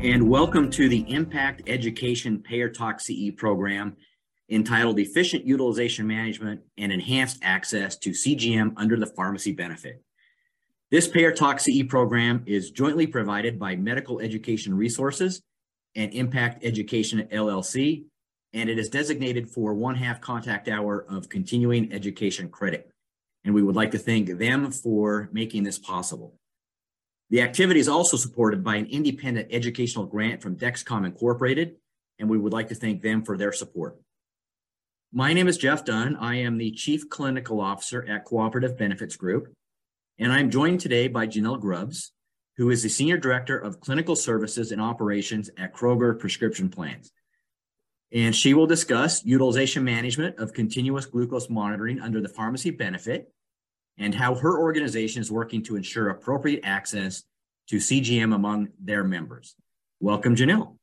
And welcome to the Impact Education Payer Talk CE program entitled Efficient Utilization Management and Enhanced Access to CGM under the Pharmacy Benefit. This Payer Talk CE program is jointly provided by Medical Education Resources and Impact Education LLC, and it is designated for one half contact hour of continuing education credit. And we would like to thank them for making this possible. The activity is also supported by an independent educational grant from Dexcom Incorporated, and we would like to thank them for their support. My name is Jeff Dunn. I am the Chief Clinical Officer at Cooperative Benefits Group, and I'm joined today by Janelle Grubbs, who is the Senior Director of Clinical Services and Operations at Kroger Prescription Plans. And she will discuss utilization management of continuous glucose monitoring under the pharmacy benefit and how her organization is working to ensure appropriate access to CGM among their members. Welcome, Janelle.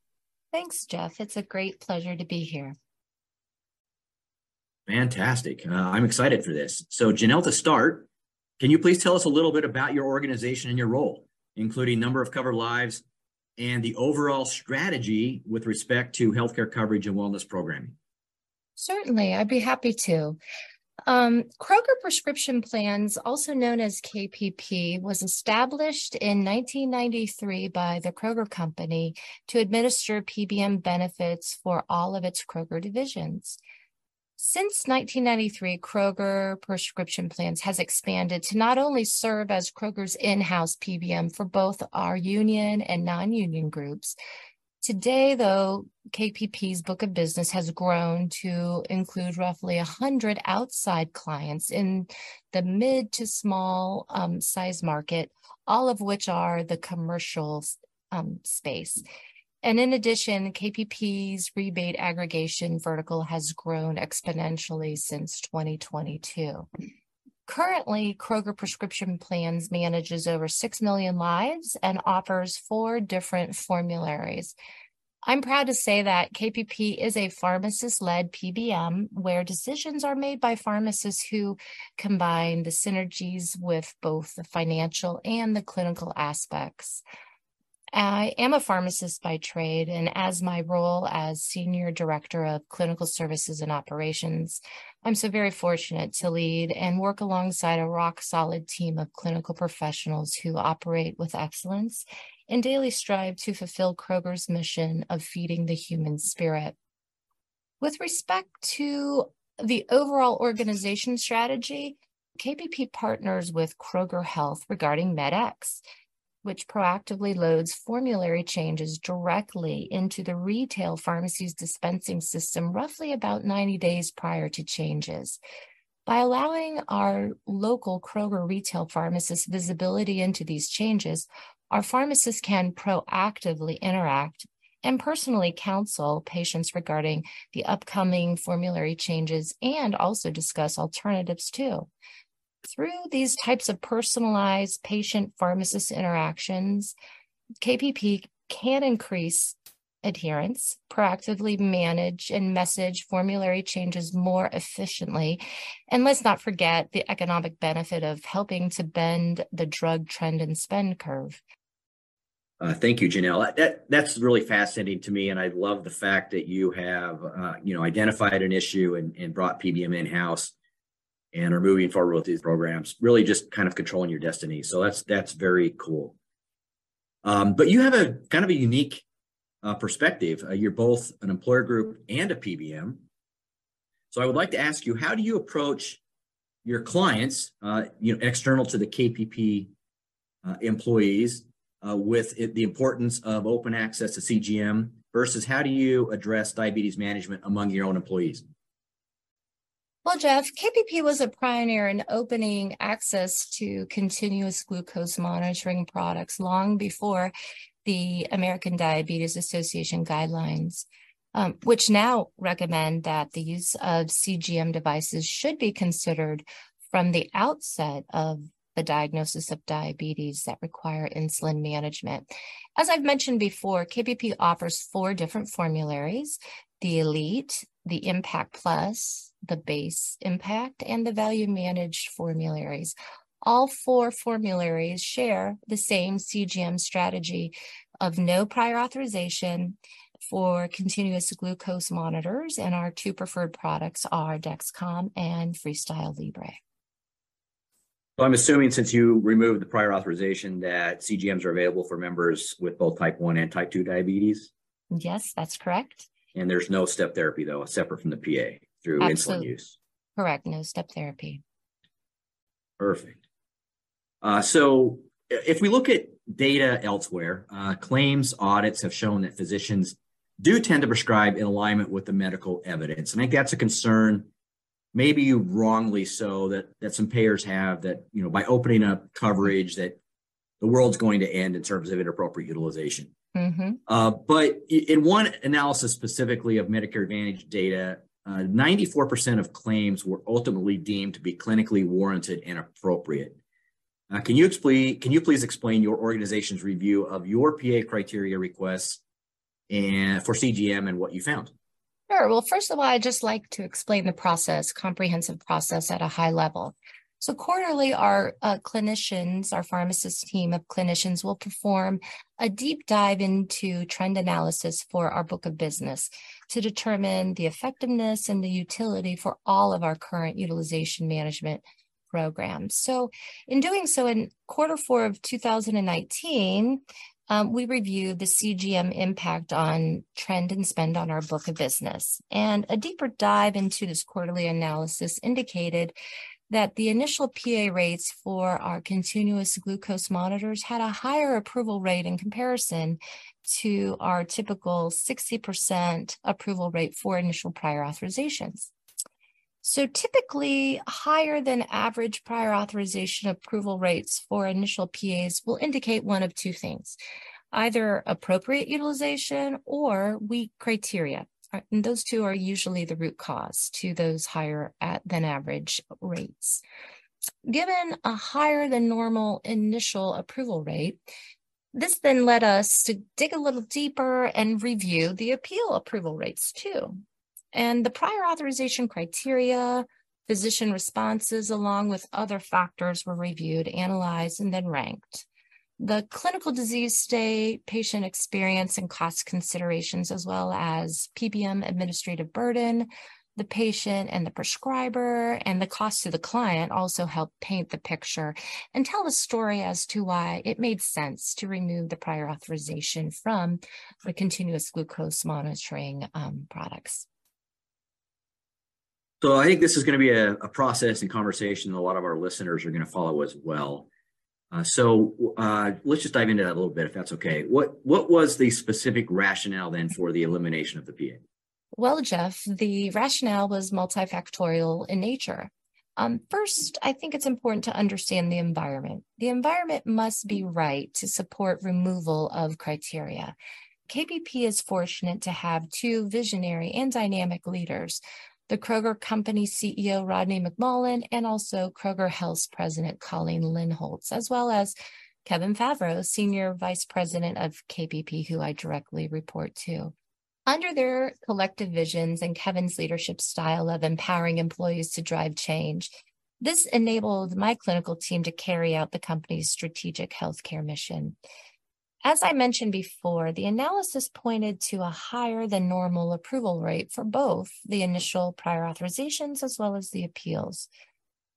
Thanks, Jeff. It's a great pleasure to be here. Fantastic. Uh, I'm excited for this. So, Janelle, to start, can you please tell us a little bit about your organization and your role, including number of covered lives and the overall strategy with respect to healthcare coverage and wellness programming? Certainly, I'd be happy to. Um, Kroger Prescription Plans, also known as KPP, was established in 1993 by the Kroger Company to administer PBM benefits for all of its Kroger divisions. Since 1993, Kroger Prescription Plans has expanded to not only serve as Kroger's in house PBM for both our union and non union groups, Today, though, KPP's book of business has grown to include roughly 100 outside clients in the mid to small um, size market, all of which are the commercial um, space. And in addition, KPP's rebate aggregation vertical has grown exponentially since 2022. Currently, Kroger Prescription Plans manages over 6 million lives and offers four different formularies. I'm proud to say that KPP is a pharmacist led PBM where decisions are made by pharmacists who combine the synergies with both the financial and the clinical aspects. I am a pharmacist by trade, and as my role as Senior Director of Clinical Services and Operations, I'm so very fortunate to lead and work alongside a rock solid team of clinical professionals who operate with excellence and daily strive to fulfill Kroger's mission of feeding the human spirit. With respect to the overall organization strategy, KPP partners with Kroger Health regarding MedX which proactively loads formulary changes directly into the retail pharmacy's dispensing system roughly about 90 days prior to changes. By allowing our local Kroger retail pharmacists visibility into these changes, our pharmacists can proactively interact and personally counsel patients regarding the upcoming formulary changes and also discuss alternatives too. Through these types of personalized patient pharmacist interactions, KPP can increase adherence, proactively manage and message formulary changes more efficiently. And let's not forget the economic benefit of helping to bend the drug trend and spend curve. Uh, thank you, Janelle. That that's really fascinating to me, and I love the fact that you have uh, you know identified an issue and, and brought PBM in house and are moving forward with these programs, really just kind of controlling your destiny. So that's that's very cool. Um, but you have a kind of a unique uh, perspective. Uh, you're both an employer group and a PBM. So I would like to ask you, how do you approach your clients, uh, you know, external to the KPP uh, employees, uh, with it, the importance of open access to CGM versus how do you address diabetes management among your own employees? Well, Jeff, KPP was a pioneer in opening access to continuous glucose monitoring products long before the American Diabetes Association guidelines, um, which now recommend that the use of CGM devices should be considered from the outset of the diagnosis of diabetes that require insulin management. As I've mentioned before, KPP offers four different formularies the Elite, the Impact Plus, the base impact, and the value managed formularies. all four formularies share the same CGM strategy of no prior authorization for continuous glucose monitors, and our two preferred products are Dexcom and Freestyle Libre. So I'm assuming since you removed the prior authorization that CGMs are available for members with both type 1 and type 2 diabetes? Yes, that's correct. And there's no step therapy though, separate from the PA through Absolutely. insulin use. Correct, no step therapy. Perfect. Uh, so if we look at data elsewhere, uh, claims audits have shown that physicians do tend to prescribe in alignment with the medical evidence. And I think that's a concern, maybe wrongly so, that that some payers have that, you know, by opening up coverage that the world's going to end in terms of inappropriate utilization. Mm-hmm. Uh, but in one analysis specifically of Medicare Advantage data, uh, 94% of claims were ultimately deemed to be clinically warranted and appropriate. Uh, can you explain? Can you please explain your organization's review of your PA criteria requests and for CGM and what you found? Sure. Well, first of all, I'd just like to explain the process, comprehensive process at a high level. So quarterly, our uh, clinicians, our pharmacist team of clinicians will perform a deep dive into trend analysis for our book of business to determine the effectiveness and the utility for all of our current utilization management programs. So in doing so, in quarter four of 2019, um, we reviewed the CGM impact on trend and spend on our book of business. And a deeper dive into this quarterly analysis indicated that the initial PA rates for our continuous glucose monitors had a higher approval rate in comparison to our typical 60% approval rate for initial prior authorizations. So typically higher than average prior authorization approval rates for initial PAs will indicate one of two things, either appropriate utilization or weak criteria. And those two are usually the root cause to those higher at, than average rates. Given a higher than normal initial approval rate, this then led us to dig a little deeper and review the appeal approval rates too. And the prior authorization criteria, physician responses, along with other factors were reviewed, analyzed, and then ranked. The clinical disease state, patient experience, and cost considerations, as well as PBM administrative burden, the patient and the prescriber, and the cost to the client also help paint the picture and tell the story as to why it made sense to remove the prior authorization from the continuous glucose monitoring um, products. So I think this is going to be a, a, process and conversation that a lot of our listeners are going to follow as well. Uh, so uh, let's just dive into that a little bit, if that's okay. What what was the specific rationale then for the elimination of the PA? Well, Jeff, the rationale was multifactorial in nature. Um, first, I think it's important to understand the environment. The environment must be right to support removal of criteria. KPP is fortunate to have two visionary and dynamic leaders the Kroger Company CEO Rodney McMullen, and also Kroger Health's President Colleen Lindholz, as well as Kevin Favreau, Senior Vice President of KPP, who I directly report to. Under their collective visions and Kevin's leadership style of empowering employees to drive change, this enabled my clinical team to carry out the company's strategic healthcare mission. As I mentioned before, the analysis pointed to a higher than normal approval rate for both the initial prior authorizations as well as the appeals.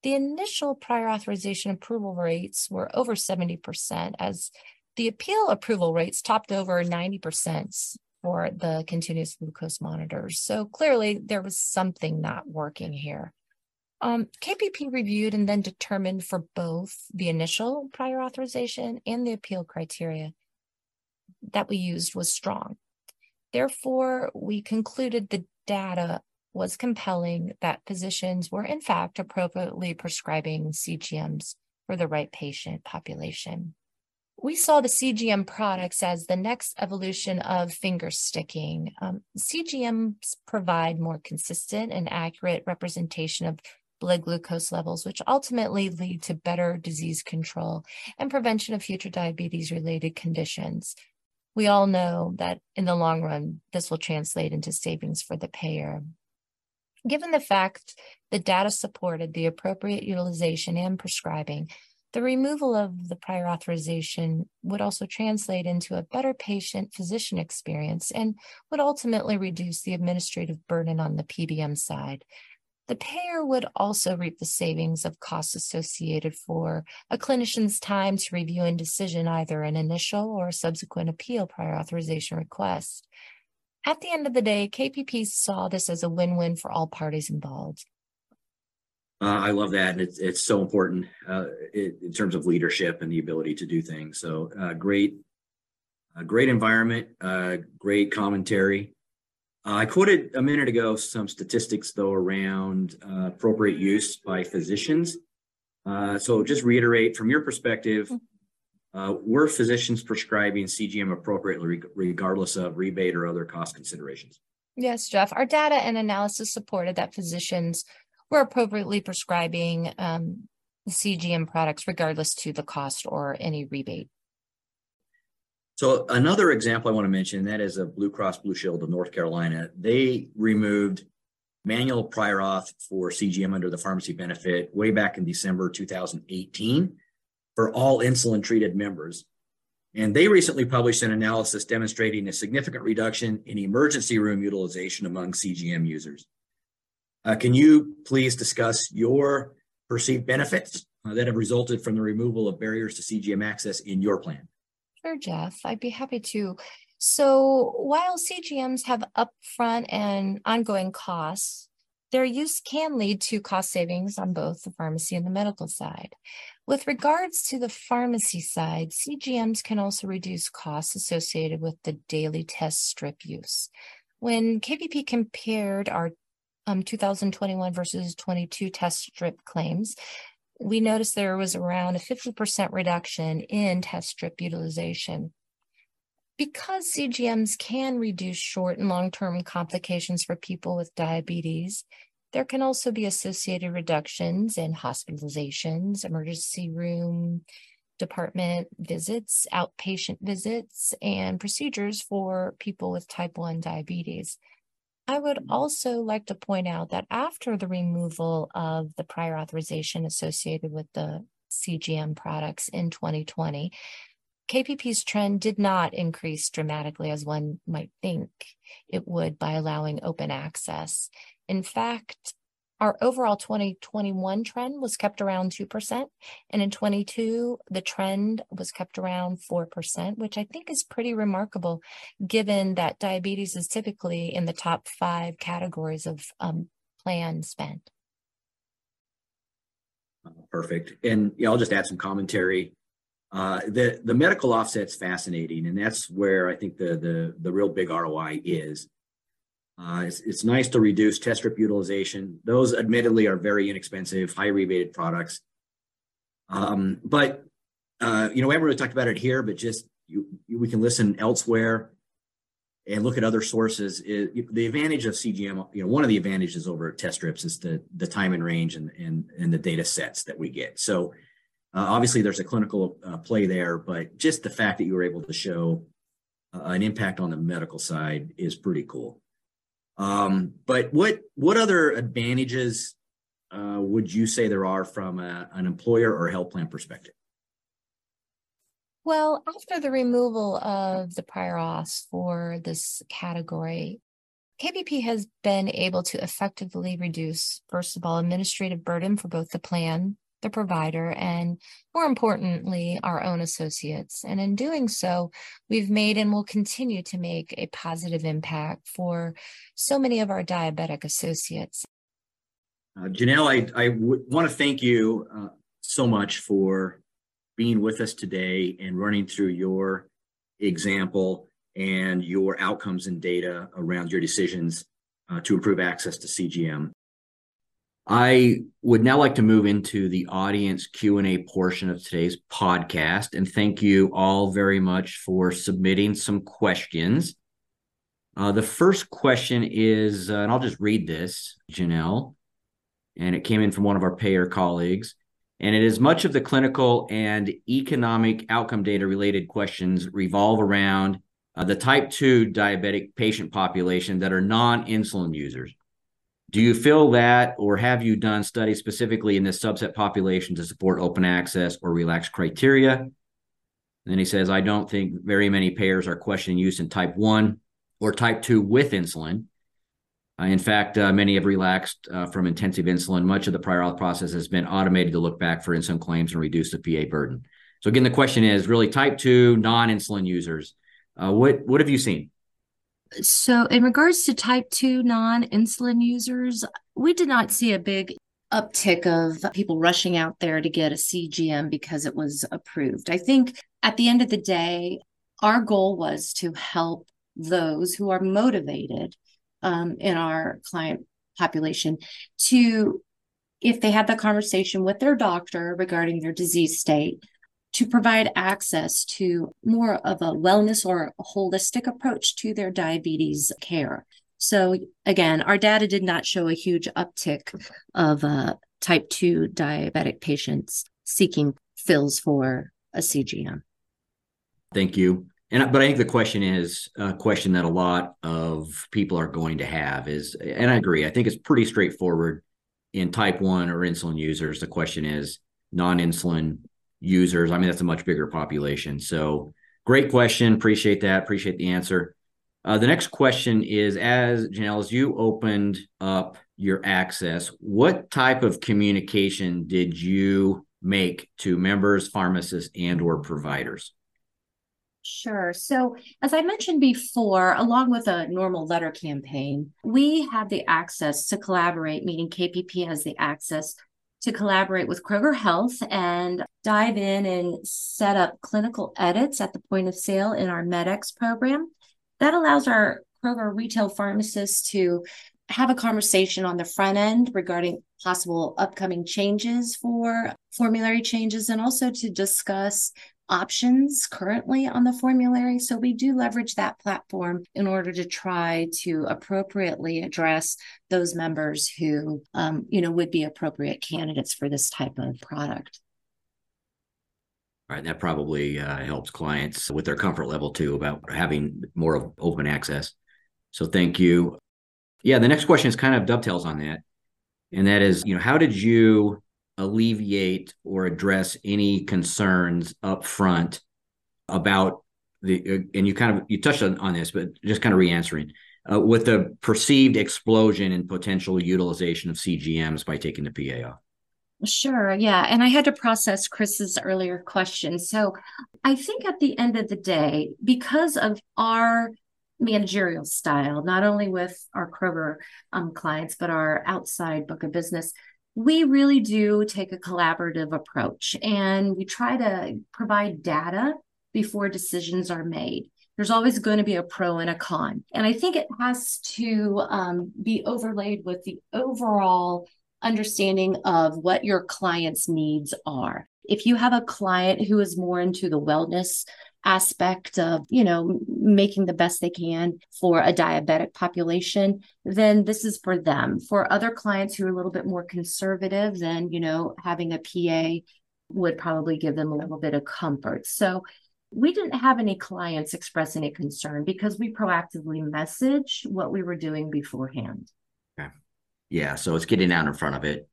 The initial prior authorization approval rates were over 70%, as the appeal approval rates topped over 90% for the continuous glucose monitors. So clearly, there was something not working here. Um, KPP reviewed and then determined for both the initial prior authorization and the appeal criteria that we used was strong. Therefore, we concluded the data was compelling that physicians were in fact appropriately prescribing CGMs for the right patient population. We saw the CGM products as the next evolution of finger sticking. Um, CGMs provide more consistent and accurate representation of blood glucose levels, which ultimately lead to better disease control and prevention of future diabetes related conditions we all know that in the long run, this will translate into savings for the payer. Given the fact the data supported the appropriate utilization and prescribing, The removal of the prior authorization would also translate into a better patient physician experience and would ultimately reduce the administrative burden on the PBM side. The payer would also reap the savings of costs associated for a clinician's time to review and decision either an initial or subsequent appeal prior authorization request. At the end of the day, KPP saw this as a win win for all parties involved. Uh, I love that, and it's it's so important uh, it, in terms of leadership and the ability to do things. So uh, great, great environment, uh, great commentary. Uh, I quoted a minute ago some statistics though around uh, appropriate use by physicians. so just reiterate from your perspective, were physicians prescribing CGM appropriately regardless of rebate or other cost considerations? Yes, Jeff. Our data and analysis supported that physicians we're appropriately prescribing um, CGM products regardless to the cost or any rebate. So another example I want to mention that is a Blue Cross Blue Shield of North Carolina. They removed manual prior auth for CGM under the pharmacy benefit way back in December 2018 for all insulin treated members. And they recently published an analysis demonstrating a significant reduction in emergency room utilization among CGM users. Uh, can you please discuss your perceived benefits uh, that have resulted from the removal of barriers to CGM access in your plan? Sure, Jeff. I'd be happy to. So, while CGMs have upfront and ongoing costs, their use can lead to cost savings on both the pharmacy and the medical side. With regards to the pharmacy side, CGMs can also reduce costs associated with the daily test strip use. When KPP compared our um, 2021 versus 22 test strip claims, we noticed there was around a 50% reduction in test strip utilization. Because CGMs can reduce short and long term complications for people with diabetes, there can also be associated reductions in hospitalizations, emergency room department visits, outpatient visits, and procedures for people with type 1 diabetes. I would also like to point out that after the removal of the prior authorization associated with the CGM products in 2020, KPP's trend did not increase dramatically as one might think it would by allowing open access. In fact, our overall 2021 trend was kept around 2%. And in 22, the trend was kept around 4%, which I think is pretty remarkable given that diabetes is typically in the top five categories of um, plan spend. Perfect. And I'll just add some commentary. Uh, the the medical offset's fascinating, and that's where I think the the the real big ROI is. Uh, it's, it's nice to reduce test strip utilization. Those admittedly are very inexpensive, high rebated products. Um, but, uh, you know, we haven't really talked about it here, but just you, you, we can listen elsewhere and look at other sources. It, the advantage of CGM, you know, one of the advantages over test strips is the, the time and range and, and, and the data sets that we get. So uh, obviously there's a clinical uh, play there, but just the fact that you were able to show uh, an impact on the medical side is pretty cool. Um, but what what other advantages uh, would you say there are from a, an employer or health plan perspective? Well, after the removal of the prior auths for this category, KPP has been able to effectively reduce, first of all, administrative burden for both the plan the provider, and more importantly, our own associates. And in doing so, we've made and will continue to make a positive impact for so many of our diabetic associates. Uh, Janelle, I, I w- want to thank you uh, so much for being with us today and running through your example and your outcomes and data around your decisions uh, to improve access to CGM. I would now like to move into the audience Q&A portion of today's podcast and thank you all very much for submitting some questions. Uh, the first question is, uh, and I'll just read this, Janelle, and it came in from one of our payer colleagues. And it is much of the clinical and economic outcome data related questions revolve around uh, the type 2 diabetic patient population that are non insulin users. Do you feel that, or have you done studies specifically in this subset population to support open access or relaxed criteria? And then he says, I don't think very many payers are questioning use in type 1 or type 2 with insulin. Uh, in fact, uh, many have relaxed uh, from intensive insulin. Much of the prior auth process has been automated to look back for insulin claims and reduce the PA burden. So again, the question is really type 2 non-insulin users. Uh, what what have you seen? So, in regards to type 2 non insulin users, we did not see a big uptick of people rushing out there to get a CGM because it was approved. I think at the end of the day, our goal was to help those who are motivated um, in our client population to, if they had the conversation with their doctor regarding their disease state, to provide access to more of a wellness or holistic approach to their diabetes care. So, again, our data did not show a huge uptick of uh, type 2 diabetic patients seeking fills for a CGM. Thank you. And but I think the question is a question that a lot of people are going to have is, and I agree. I think it's pretty straightforward in type one or insulin users. The question is non-insulin users. I mean, that's a much bigger population. So great question. Appreciate that. Appreciate the answer. Uh, the next question is as Janelle, as you opened up your access, what type of communication did you make to members, pharmacists, and or providers? Sure. So, as I mentioned before, along with a normal letter campaign, we have the access to collaborate, meaning KPP has the access to collaborate with Kroger Health and dive in and set up clinical edits at the point of sale in our MedX program. That allows our Kroger retail pharmacists to have a conversation on the front end regarding possible upcoming changes for formulary changes and also to discuss options currently on the formulary. So we do leverage that platform in order to try to appropriately address those members who, um, you know, would be appropriate candidates for this type of product. All right, that probably uh, helps clients with their comfort level too about having more of open access. So thank you. Yeah, the next question is kind of dovetails on that. And that is, you know, how did you alleviate or address any concerns up front about the and you kind of you touched on, on this but just kind of re-answering uh, with the perceived explosion in potential utilization of cgms by taking the pa off Sure. Yeah. And I had to process Chris's earlier question. So I think at the end of the day, because of our managerial style, not only with our Kroger um, clients, but our outside book of business, we really do take a collaborative approach and we try to provide data before decisions are made. There's always going to be a pro and a con. And I think it has to um, be overlaid with the overall understanding of what your client's needs are. If you have a client who is more into the wellness aspect of, you know, making the best they can for a diabetic population, then this is for them. For other clients who are a little bit more conservative, then, you know, having a PA would probably give them a little bit of comfort. So we didn't have any clients express any concern because we proactively message what we were doing beforehand. Yeah. So it's getting out in front of it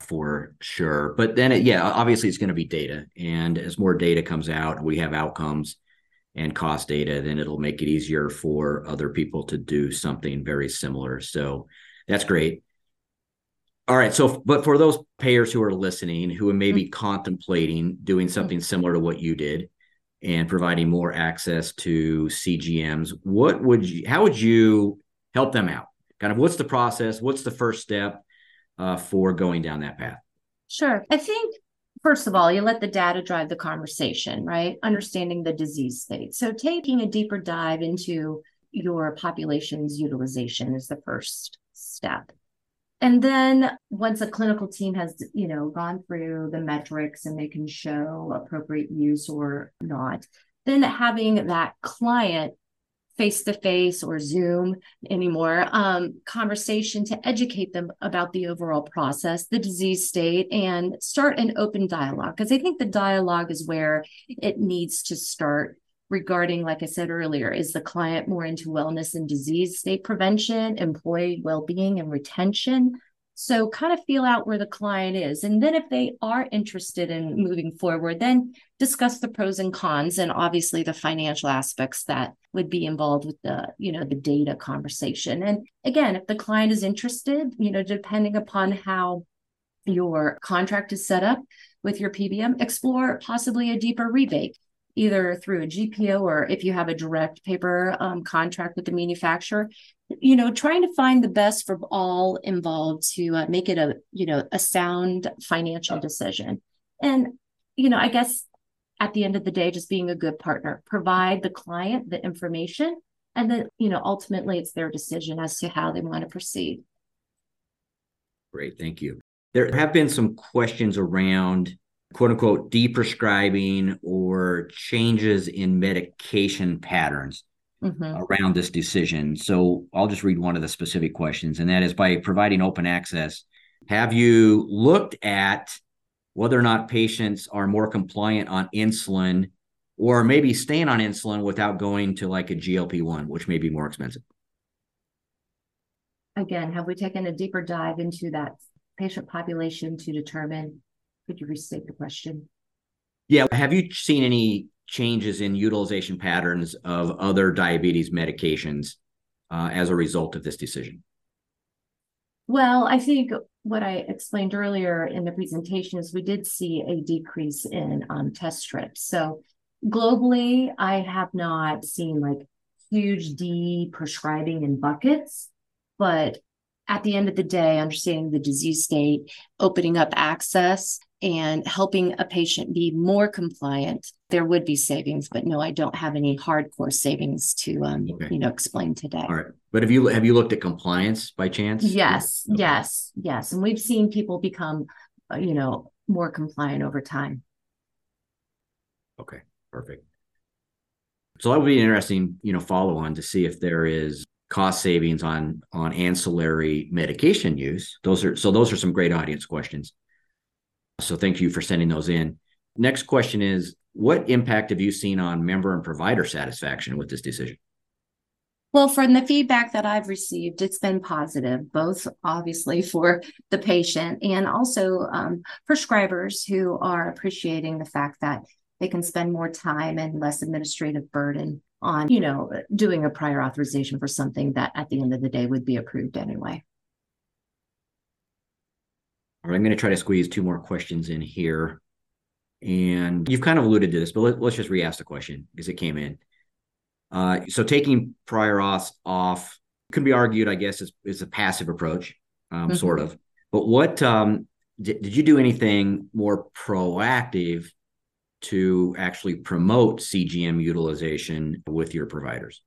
for sure. But then, it, yeah, obviously it's going to be data. And as more data comes out, we have outcomes and cost data, then it'll make it easier for other people to do something very similar. So that's great. All right. So, but for those payers who are listening, who may be mm-hmm. contemplating doing something similar to what you did and providing more access to CGMs, what would you, how would you help them out? Kind of what's the process? What's the first step? Uh, for going down that path? Sure. I think first of all, you let the data drive the conversation, right? Understanding the disease state. So taking a deeper dive into your population's utilization is the first step. And then once a clinical team has, you know, gone through the metrics and they can show appropriate use or not, then having that client face to face or Zoom anymore um, conversation to educate them about the overall process, the disease state, and start an open dialogue. Because I think the dialogue is where it needs to start regarding, like I said earlier, is the client more into wellness and disease state prevention, employee well-being and retention? So kind of feel out where the client is. And then if they are interested in moving forward, then discuss the pros and cons and obviously the financial aspects that would be involved with the, you know, the data conversation. And again, if the client is interested, you know, depending upon how your contract is set up with your PBM, explore possibly a deeper rebate either through a GPO or if you have a direct paper um, contract with the manufacturer, you know, trying to find the best for all involved to uh, make it a, you know, a sound financial decision. And, you know, I guess at the end of the day, just being a good partner, provide the client the information. And then, you know, ultimately it's their decision as to how they want to proceed. Great. Thank you. There have been some questions around quote unquote deprescribing or changes in medication patterns mm-hmm. around this decision. So I'll just read one of the specific questions, and that is by providing open access, have you looked at whether or not patients are more compliant on insulin or maybe staying on insulin without going to like a GLP 1, which may be more expensive? Again, have we taken a deeper dive into that patient population to determine could you restate the question? Yeah. Have you seen any changes in utilization patterns of other diabetes medications uh, as a result of this decision? Well, I think what I explained earlier in the presentation is we did see a decrease in um, test strips. So globally, I have not seen like huge de prescribing in buckets, but at the end of the day, understanding the disease state, opening up access, and helping a patient be more compliant, there would be savings. But no, I don't have any hardcore savings to, um, okay. you know, explain today. All right, but have you have you looked at compliance by chance? Yes, okay. yes, yes, and we've seen people become, uh, you know, more compliant over time. Okay, perfect. So that would be an interesting, you know, follow on to see if there is cost savings on on ancillary medication use. Those are so those are some great audience questions. So thank you for sending those in. Next question is what impact have you seen on member and provider satisfaction with this decision? Well, from the feedback that I've received, it's been positive, both obviously for the patient and also um, prescribers who are appreciating the fact that they can spend more time and less administrative burden on, you know, doing a prior authorization for something that at the end of the day would be approved anyway. All right, I'm going to try to squeeze two more questions in here. And you've kind of alluded to this, but let, us just re-ask the question because it came in. Uh, so taking prior auth off could be argued, I guess, is, is a passive approach, um, mm-hmm. sort of. But what um, did, did you do anything more proactive to actually promote CGM utilization with your providers?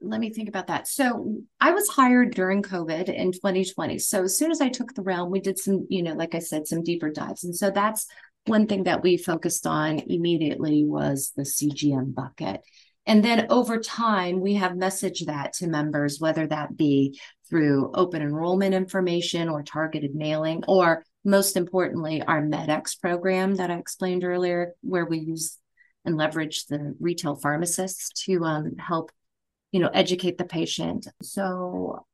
Let me think about that. So I was hired during COVID in 2020. So as soon as I took the realm, we did some, you know, like I said, some deeper dives. And so that's one thing that we focused on immediately was the CGM bucket. And then over time, we have messaged that to members, whether that be through open enrollment information or targeted mailing, or most importantly, our MedX program that I explained earlier, where we use and leverage the retail pharmacists to um, help, you know, educate the patient. So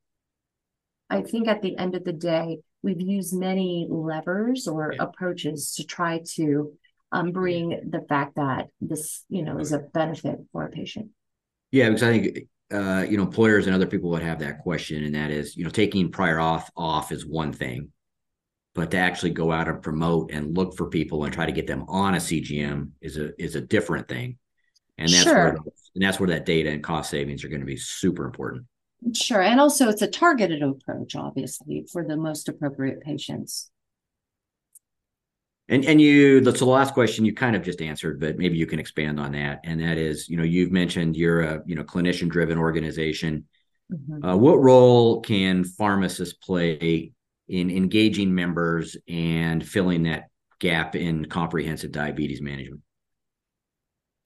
I think at the end of the day, we've used many levers or yeah. approaches to try to um, bring yeah. the fact that this, you know, is a benefit for a patient. Yeah, because I think uh, you know employers and other people would have that question, and that is, you know, taking prior auth off is one thing, but to actually go out and promote and look for people and try to get them on a CGM is a is a different thing. And that's sure. where and that's where that data and cost savings are going to be super important. Sure. And also it's a targeted approach, obviously, for the most appropriate patients. And and you so the last question you kind of just answered, but maybe you can expand on that. And that is, you know, you've mentioned you're a you know clinician driven organization. Mm-hmm. Uh, what role can pharmacists play in engaging members and filling that gap in comprehensive diabetes management?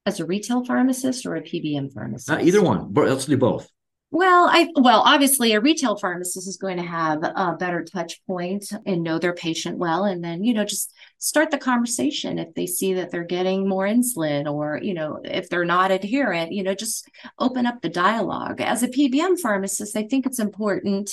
As a retail pharmacist or a PBM pharmacist? Uh, either one. but Let's do both. Well, I well, obviously a retail pharmacist is going to have a better touch point and know their patient well and then, you know, just start the conversation if they see that they're getting more insulin or, you know, if they're not adherent, you know, just open up the dialogue. As a PBM pharmacist, I think it's important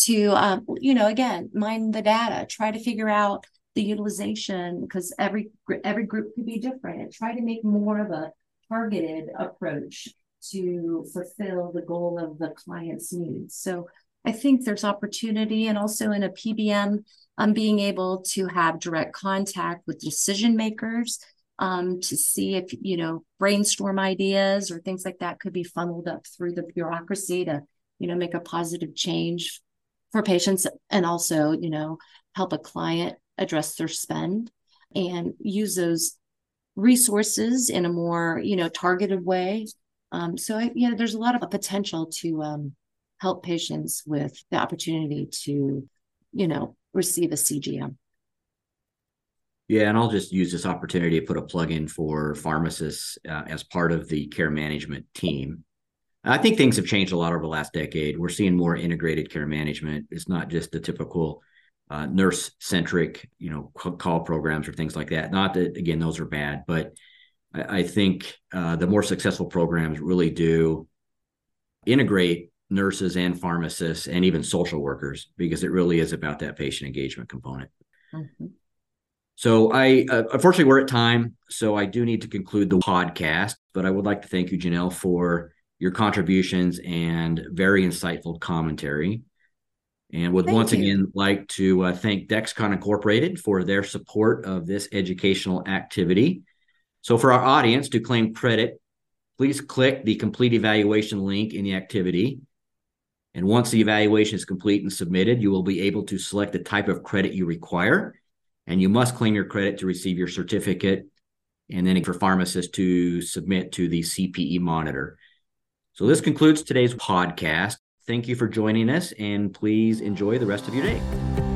to um, you know, again, mine the data, try to figure out the utilization because every every group could be different and try to make more of a targeted approach to fulfill the goal of the client's needs. So I think there's opportunity and also in a PBM, um, being able to have direct contact with decision makers um, to see if, you know, brainstorm ideas or things like that could be funneled up through the bureaucracy to, you know, make a positive change for patients and also, you know, help a client address their spend and use those resources in a more, you know, targeted way um, so I, yeah, there's a lot of potential to um, help patients with the opportunity to, you know, receive a CGM. Yeah, and I'll just use this opportunity to put a plug in for pharmacists uh, as part of the care management team. I think things have changed a lot over the last decade. We're seeing more integrated care management. It's not just the typical uh, nurse centric, you know, call programs or things like that. Not that again, those are bad, but I, I think uh, the more successful programs really do integrate nurses and pharmacists and even social workers because it really is about that patient engagement component. Mm-hmm. So I uh, unfortunately we're at time, so I do need to conclude the podcast. But I would like to thank you, Janelle, for your contributions and very insightful commentary. And would thank once you. again like to uh, thank Dexcom Incorporated for their support of this educational activity. So for our audience to claim credit, please click the complete evaluation link in the activity. And once the evaluation is complete and submitted, you will be able to select the type of credit you require. And you must claim your credit to receive your certificate. And then for pharmacists to submit to the CPE monitor. So this concludes today's podcast. Thank you for joining us, and please enjoy the rest of your day.